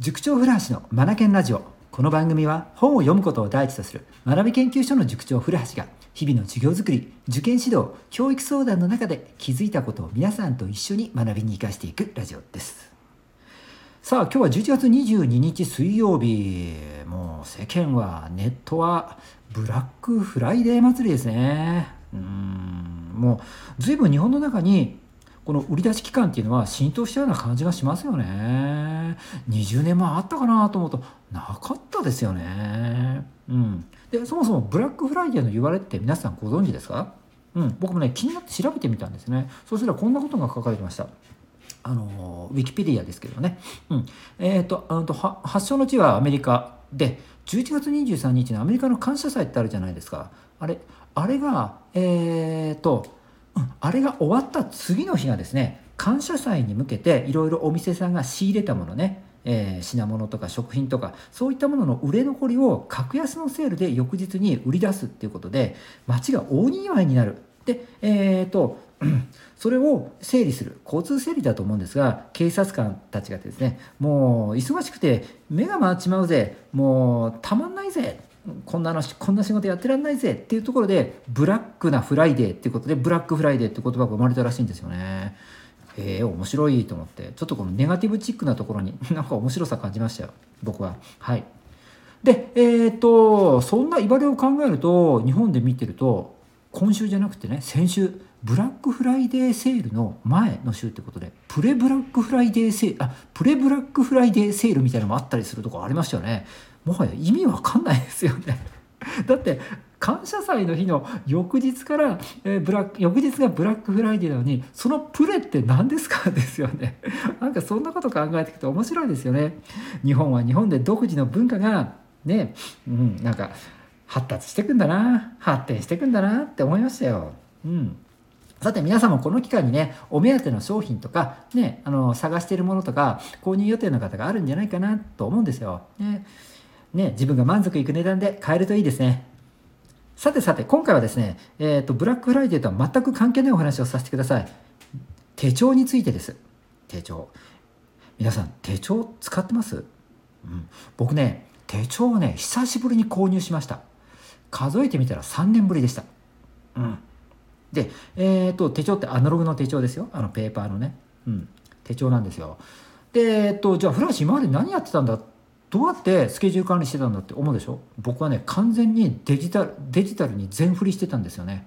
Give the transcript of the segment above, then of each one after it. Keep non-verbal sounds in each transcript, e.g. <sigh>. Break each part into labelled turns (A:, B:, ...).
A: 塾長古橋のマナケンラジオ。この番組は本を読むことを第一とする学び研究所の塾長古橋が日々の授業づくり受験指導教育相談の中で気づいたことを皆さんと一緒に学びに生かしていくラジオです。さあ今日は11月22日水曜日。もう世間はネットはブラックフライデー祭りですね。うん。もう随分日本の中にこの売り出し期間っていうのは浸透したような感じがしますよね。20年前あったかなと思うとなかったですよね。うん。でそもそもブラックフライデーの言われって皆さんご存知ですか？うん。僕もね気になって調べてみたんですね。そしたらこんなことが書かれてました。あのウィキペディアですけどね、うん。えーと、あと発祥の地はアメリカで11月23日のアメリカの感謝祭ってあるじゃないですか。あれあれがえっ、ー、とあれが終わった次の日がですね感謝祭に向けていろいろお店さんが仕入れたものね、えー、品物とか食品とかそういったものの売れ残りを格安のセールで翌日に売り出すっていうことで街が大にぎわいになる。でえっ、とそれを整理する。交通整理だと思うんですが警察官たちがですねもう忙しくて目が回っちまうぜ。もうたまんないぜ。こんなのこんな仕事やってらんないぜっていうところでブラックなフライデーっていうことでブラックフライデーって言葉が生まれたらしいんですよね。ええー、面白いと思ってちょっとこのネガティブチックなところに <laughs> なんか面白さ感じましたよ僕は。はいでえっ、とそんな謂れを考えると日本で見てると今週じゃなくてね先週ブラックフライデーセールの前の週ってことでプレブラックフライデーセールあプレブラックフライデーセールみたいなのもあったりするとこありましたよね。もはや意味わかんないですよね。<laughs> だって感謝祭の日の翌日から、えー、ブラック翌日がブラックフライデーなのにそのプレって何ですかですよね。<laughs> なんかそんなこと考えていくと面白いですよね。日本は日本で独自の文化がねうんなんか発達していくんだな発展していくんだなって思いましたよ。うん。さて皆さんもこの機会にね、お目当ての商品とか、ね、あの、探しているものとか、購入予定の方があるんじゃないかなと思うんですよ。ね、ね自分が満足いく値段で買えるといいですね。さてさて、今回はですね、えっ、ー、と、ブラックフライデーとは全く関係ないお話をさせてください。手帳についてです。手帳。皆さん、手帳使ってます、うん、僕ね、手帳をね、久しぶりに購入しました。数えてみたら3年ぶりでした。うん。で、えーと、手帳ってアナログの手帳ですよ。あのペーパーのね、うん、手帳なんですよ。で、えーと、じゃあフラッシュ今まで何やってたんだ？どうやってスケジュール管理してたんだって思うでしょ？僕はね完全にデジタルデジタルに全振りしてたんですよね。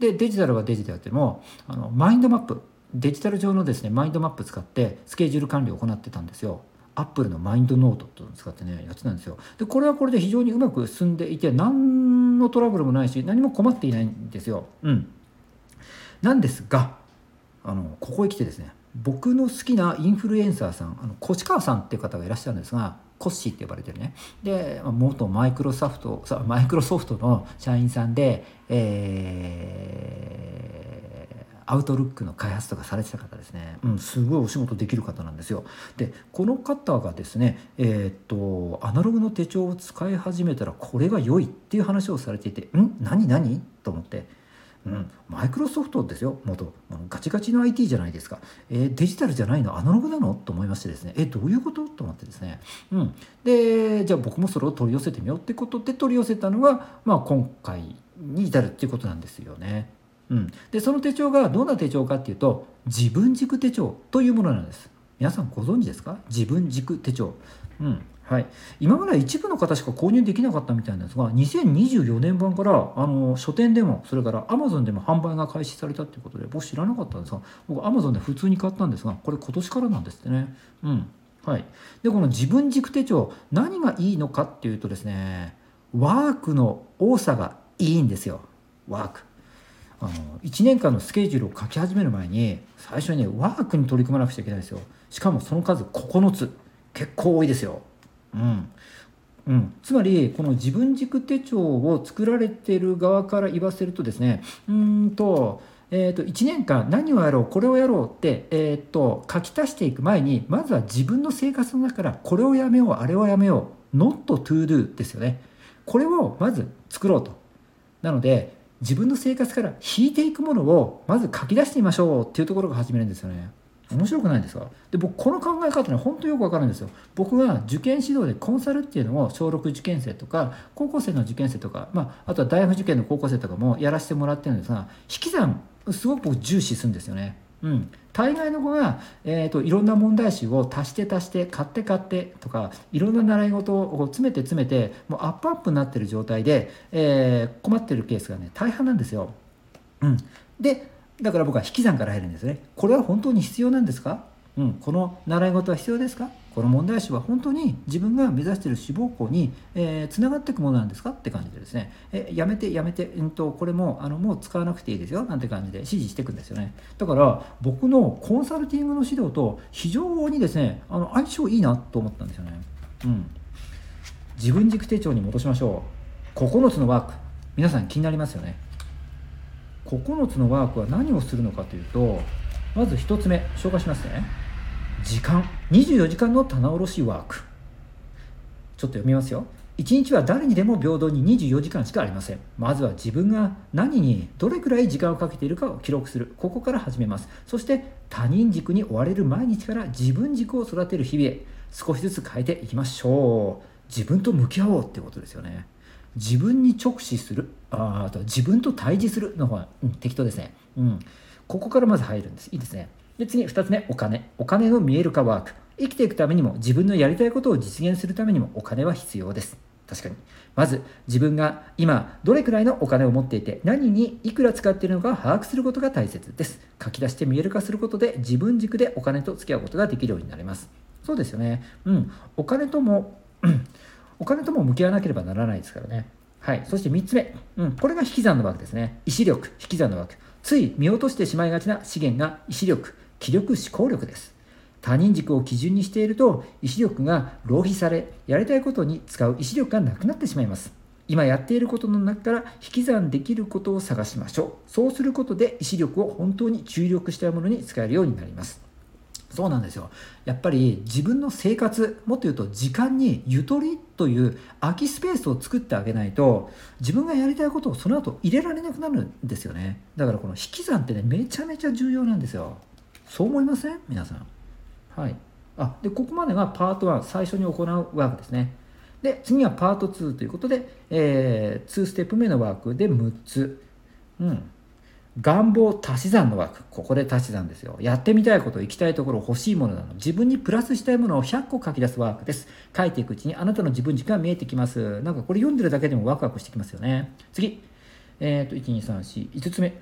A: でデジタルはデジタルでもあのマインドマップ。デジタル上のですねマインドマップ使ってスケジュール管理を行ってたんですよ。アップルのマインドノートっていうのを使ってねやってたんですよ。でこれはこれで非常にうまく進んでいて何のトラブルもないし何も困っていないんですよ。うん。なんですがあのここへ来てですね僕の好きなインフルエンサーさんあの越川さんっていう方がいらっしゃるんですがコッシーって呼ばれてるね。で元マイクロソフトマイクロソフトの社員さんで、えー、アウトルックの開発とかされてた方ですね、うん、すごいお仕事できる方なんですよ。でこの方がですねえー、っとアナログの手帳を使い始めたらこれが良いっていう話をされていて「ん？何？何?」と思ってうん、マイクロソフトですよ。元ガチガチの IT じゃないですか、えー、デジタルじゃないの？アナログなの？と思いましてですね。えどういうこと？と思ってですね、うん、でじゃあ僕もそれを取り寄せてみようってことで取り寄せたのが、まあ、今回に至るっていうことなんですよね。うん、でその手帳がどんな手帳かっていうと自分軸手帳というものなんです。皆さんご存知ですか？自分軸手帳。うん、はい、今までは一部の方しか購入できなかったみたいなんですが2024年版からあの書店でもそれからアマゾンでも販売が開始されたということで僕知らなかったんですが僕アマゾンで普通に買ったんですがこれ今年からなんですってね。うんはい、でこの自分軸手帳何がいいのかっていうとですねワークの多さがいいんですよワーク。あの1年間のスケジュールを書き始める前に最初にねワークに取り組まなくちゃいけないですよ。しかもその数9つ。結構多いですよ。うん。うん、つまりこの自分軸手帳を作られてる側から言わせるとですねうんと,、えーと、1年間何をやろうこれをやろうって、えーと、書き足していく前にまずは自分の生活の中からこれをやめようあれをやめよう not to do ですよね。これをまず作ろうと。なので自分の生活から引いていくものをまず書き出してみましょうっていうところが始めるんですよね。面白くないですか？で僕この考え方ね本当によくわかるんですよ。僕が受験指導でコンサルっていうのを小6受験生とか高校生の受験生とか、まあ、あとは大学受験の高校生とかもやらせてもらってるんですが引き算すごく僕重視するんですよね。うん、大概の子が、えーと、いろんな問題集を足して足して買って買ってとかいろんな習い事を詰めて詰めてもうアップアップになってる状態で、えー、困ってるケースがね大半なんですよ。うん、でだから僕は引き算から入るんですね。これは本当に必要なんですか？うん、この習い事は必要ですか？この問題集は本当に自分が目指している志望校につな、えー、がっていくものなんですか？って感じでですね、えやめてやめて、うんと、これもあのもう使わなくていいですよ？なんて感じで指示していくんですよね。だから僕のコンサルティングの指導と非常にですねあの相性いいなと思ったんですよね、うん、自分軸手帳に戻しましょう。9つのワーク。皆さん気になりますよね。9つのワークは何をするのかというとまず1つ目紹介しますね。時間？24時間の棚卸しワーク。ちょっと読みますよ。1日は誰にでも平等に24時間しかありません。まずは自分が何にどれくらい時間をかけているかを記録する。ここから始めます。そして他人軸に追われる毎日から自分軸を育てる日々へ。少しずつ変えていきましょう。自分と向き合おうってことですよね。自分に直視する。ああと自分と対峙するの方が、うん、適当ですね。うん。ここからまず入るんです。いいですね。で次2つ目お金。お金の見える化ワーク。生きていくためにも自分のやりたいことを実現するためにもお金は必要です。確かに。まず自分が今どれくらいのお金を持っていて何にいくら使っているのかを把握することが大切です。書き出して見える化することで自分軸でお金と付き合うことができるようになります。そうですよね。うん。お金ともお金とも向き合わなければならないですからね。はい。そして3つ目、うん、これが引き算のワークですね。意志力引き算のワーク。つい見落としてしまいがちな資源が意志力。気力思考力です。他人軸を基準にしていると意志力が浪費されやりたいことに使う意志力がなくなってしまいます。今やっていることの中から引き算できることを探しましょう。そうすることで意志力を本当に注力したいものに使えるようになります。そうなんですよ。やっぱり自分の生活もっと言うと時間にゆとりという空きスペースを作ってあげないと自分がやりたいことをその後入れられなくなるんですよね。だからこの引き算ってねめちゃめちゃ重要なんですよ。そう思いません？皆さん。はい。あ、で、ここまでがパート1、最初に行うワークですね。で、次はパート2ということで、えー、2ステップ目のワークで6つ。うん。願望足し算のワーク。ここで足し算ですよ。やってみたいこと、行きたいところ、欲しいものなの。自分にプラスしたいものを100個書き出すワークです。書いていくうちにあなたの自分軸が見えてきます。なんかこれ読んでるだけでもワクワクしてきますよね。次。えっ、ー、と、1、2、3、4、5つ目。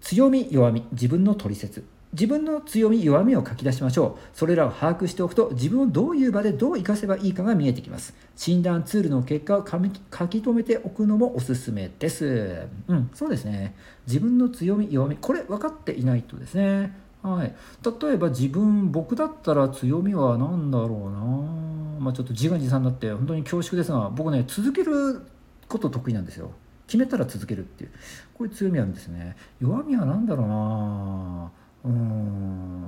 A: 強み、弱み、自分の取説。自分の強み弱みを書き出しましょう。それらを把握しておくと自分をどういう場でどう活かせばいいかが見えてきます。診断ツールの結果を書き留めておくのもおすすめです。うんそうですね。自分の強み弱みこれ分かっていないとですね。はい、例えば自分僕だったら強みは何だろうな。まあちょっと自画自賛になって本当に恐縮ですが僕ね続けること得意なんですよ。決めたら続けるっていう。こういう強みあるんですね。弱みは何だろうな。うん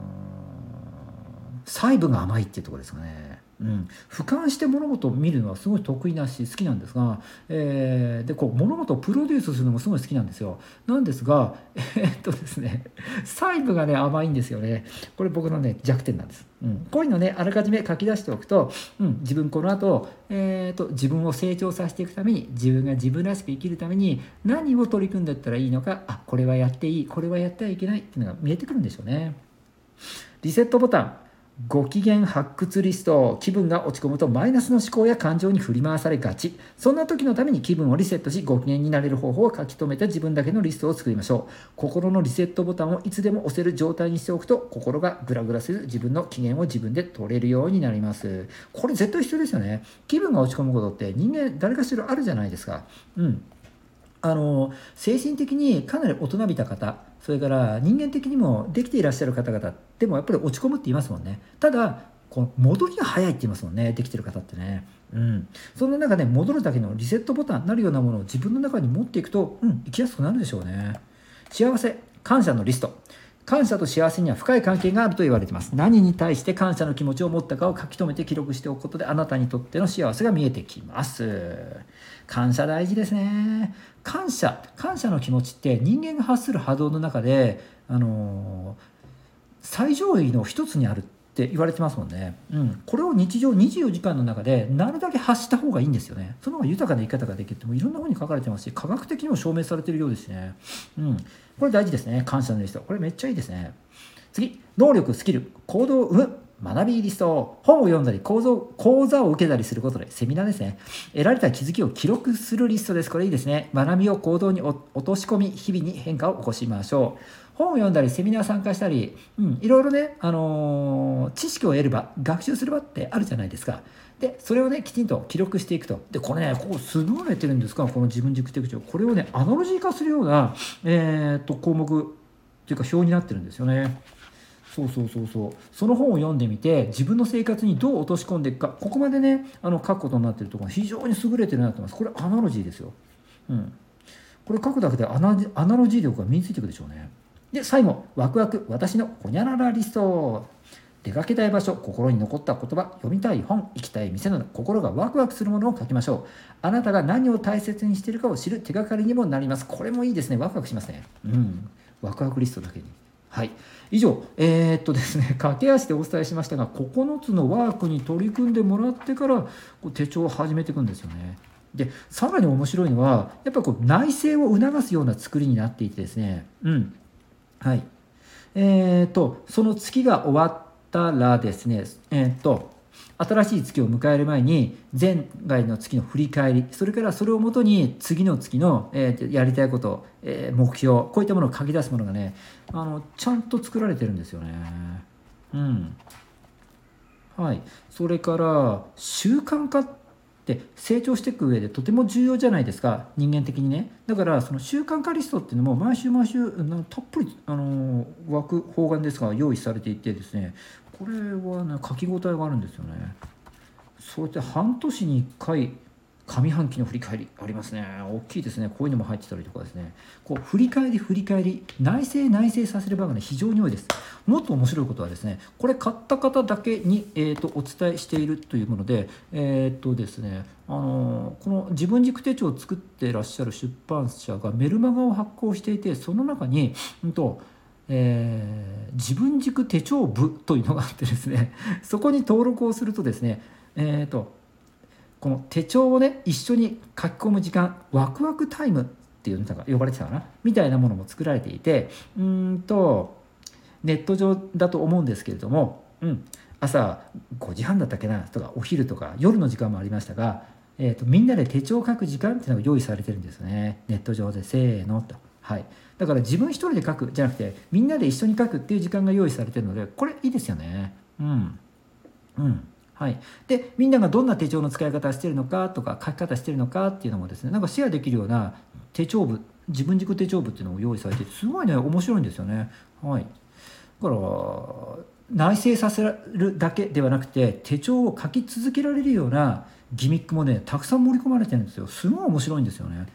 A: 細部が甘いっていうところですかね。うん、俯瞰して物事を見るのはすごい得意だし好きなんですが、えー、でこう物事をプロデュースするのもすごい好きなんですよ。なんですが <laughs> えー、っとですね細部がね甘いんですよね。これ僕のね弱点なんです、うん、こういうのねあらかじめ書き出しておくと、うん、自分この後、えー、っと自分を成長させていくために自分が自分らしく生きるために何を取り組んでいったらいいのかあこれはやっていいこれはやってはいけないっていうのが見えてくるんでしょうね。リセットボタン。ご機嫌発掘リスト気分が落ち込むとマイナスの思考や感情に振り回されがち。そんな時のために気分をリセットしご機嫌になれる方法を書き留めた自分だけのリストを作りましょう。心のリセットボタンをいつでも押せる状態にしておくと心がグラグラせず自分の機嫌を自分で取れるようになります。これ絶対必要ですよね。気分が落ち込むことって人間誰かしらあるじゃないですか。うん。あの精神的にかなり大人びた方それから人間的にもできていらっしゃる方々でもやっぱり落ち込むって言いますもんね。ただこの戻りが早いって言いますもんねできてる方ってね。うん。そんな中で、戻るだけのリセットボタンになるようなものを自分の中に持っていくとうん生きやすくなるでしょうね。幸せ感謝のリスト。感謝と幸せには深い関係があると言われています。何に対して感謝の気持ちを持ったかを書き留めて記録しておくことであなたにとっての幸せが見えてきます。感謝大事ですね。感謝、感謝の気持ちって人間が発する波動の中で、あの最上位の一つにあるって言われてますもんね、うん、これを日常24時間の中でなるだけ発した方がいいんですよね。その方が豊かな生き方ができるってもいろんなふうに書かれてますし科学的にも証明されてるようですね、うん、これ大事ですね。感謝のリストこれめっちゃいいですね。次。能力スキル。行動を生む学びリスト本を読んだり講座講座を受けたりすることでセミナーですね。得られた気づきを記録するリストです。これいいですね。学びを行動に落とし込み日々に変化を起こしましょう。本を読んだりセミナー参加したり、うん、いろいろね、あのー、知識を得る場学習する場ってあるじゃないですか。でそれをねきちんと記録していくと。でこれねここすごいやってるんですか？この自分軸手口をこれをねアナロジー化するような、えー、っと項目というか表になってるんですよね。そうそうそうそう。その本を読んでみて自分の生活にどう落とし込んでいくか。ここまでねあの書くことになってるところ非常に優れてるなと思います。これアナロジーですよ。うん。これ書くだけでアナアナロジー力が身についていくでしょうね。で最後ワクワク私のホニャララリスト。出かけたい場所心に残った言葉読みたい本行きたい店など心がワクワクするものを書きましょう。あなたが何を大切にしているかを知る手がかりにもなります。これもいいですね。ワクワクしますね。うん。ワクワクリストだけに。はい。以上、えー、っとですね、<laughs> 駆け足でお伝えしましたが、9つのワークに取り組んでもらってから、こう手帳を始めていくんですよね。で、さらに面白いのは、やっぱこう内政を促すような作りになっていてですね、うん。はい。えー、っと、その月が終わったらですね、えー、っと、新しい月を迎える前に前回の月の振り返りそれからそれをもとに次の月の、えー、やりたいこと、えー、目標こういったものを書き出すものがねあのちゃんと作られてるんですよね。うん。はい、それから習慣化って成長していく上でとても重要じゃないですか。人間的にね。だからその習慣化リストっていうのも毎週毎週たっぷりあの枠方眼ですが用意されていてですね。これはね書き応えがあるんですよね。そうやって半年に1回上半期の振り返りありますね。大きいですね。こういうのも入ってたりとかですね。こう振り返り振り返り内省内省させる場がね非常に多いです。もっと面白いことはですねこれ買った方だけに、えーと、お伝えしているというものでえっ、ー、とですねあのこの自分軸手帳を作ってらっしゃる出版社がメルマガを発行していてその中に、うんとえー、自分軸手帳部というのがあってですね <laughs> そこに登録をするとですねえっ、ー、とこの手帳をね一緒に書き込む時間ワクワクタイムっていうのが呼ばれてたかなみたいなものも作られていてうんとネット上だと思うんですけれども、うん、朝5時半だったっけなとかお昼とか夜の時間もありましたが、えーと、みんなで手帳を書く時間っていうのが用意されてるんですよねネット上でせーのと。はい、だから自分一人で書くじゃなくてみんなで一緒に書くっていう時間が用意されてるのでこれいいですよね。うん、うんはい、でみんながどんな手帳の使い方してるのかとか書き方してるのかっていうのもですねなんかシェアできるような手帳部自分軸手帳部っていうのを用意されてすごいね面白いんですよね。はい、だから内省させるだけではなくて手帳を書き続けられるようなギミックもねたくさん盛り込まれてるんですよすごい面白いんですよね。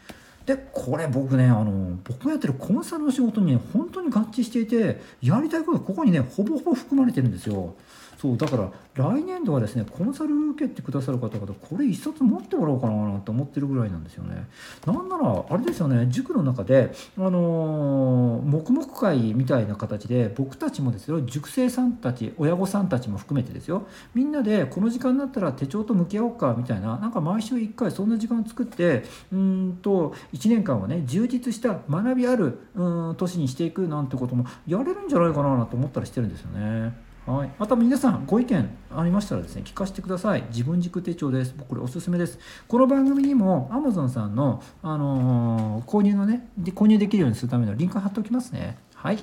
A: でこれ僕ねあの僕がやってるコンサルの仕事にね本当に合致していてやりたいことがここにねほぼほぼ含まれてるんですよ。そうだから来年度はですねコンサル受けてくださる方々これ一冊持ってもらおうかなと思ってるぐらいなんですよねなんならあれですよね塾の中であのー、黙々会みたいな形で僕たちもですよ塾生さんたち親御さんたちも含めてですよみんなでこの時間になったら手帳と向き合おうかみたいななんか毎週1回そんな時間を作ってうんと1年間はね充実した学びあるうん年にしていくなんてこともやれるんじゃないかなと思ったりしてるんですよね。はい、また皆さんご意見ありましたらですね聞かせてください。自分軸手帳です。これおすすめです。この番組にも Amazon さんの、あのー、購入のね購入できるようにするためのリンク貼っておきますね。はい。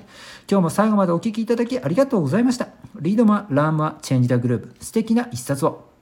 A: 今日も最後までお聴きいただきありがとうございました。 Read more, learn more, change the globe。素敵な一冊を。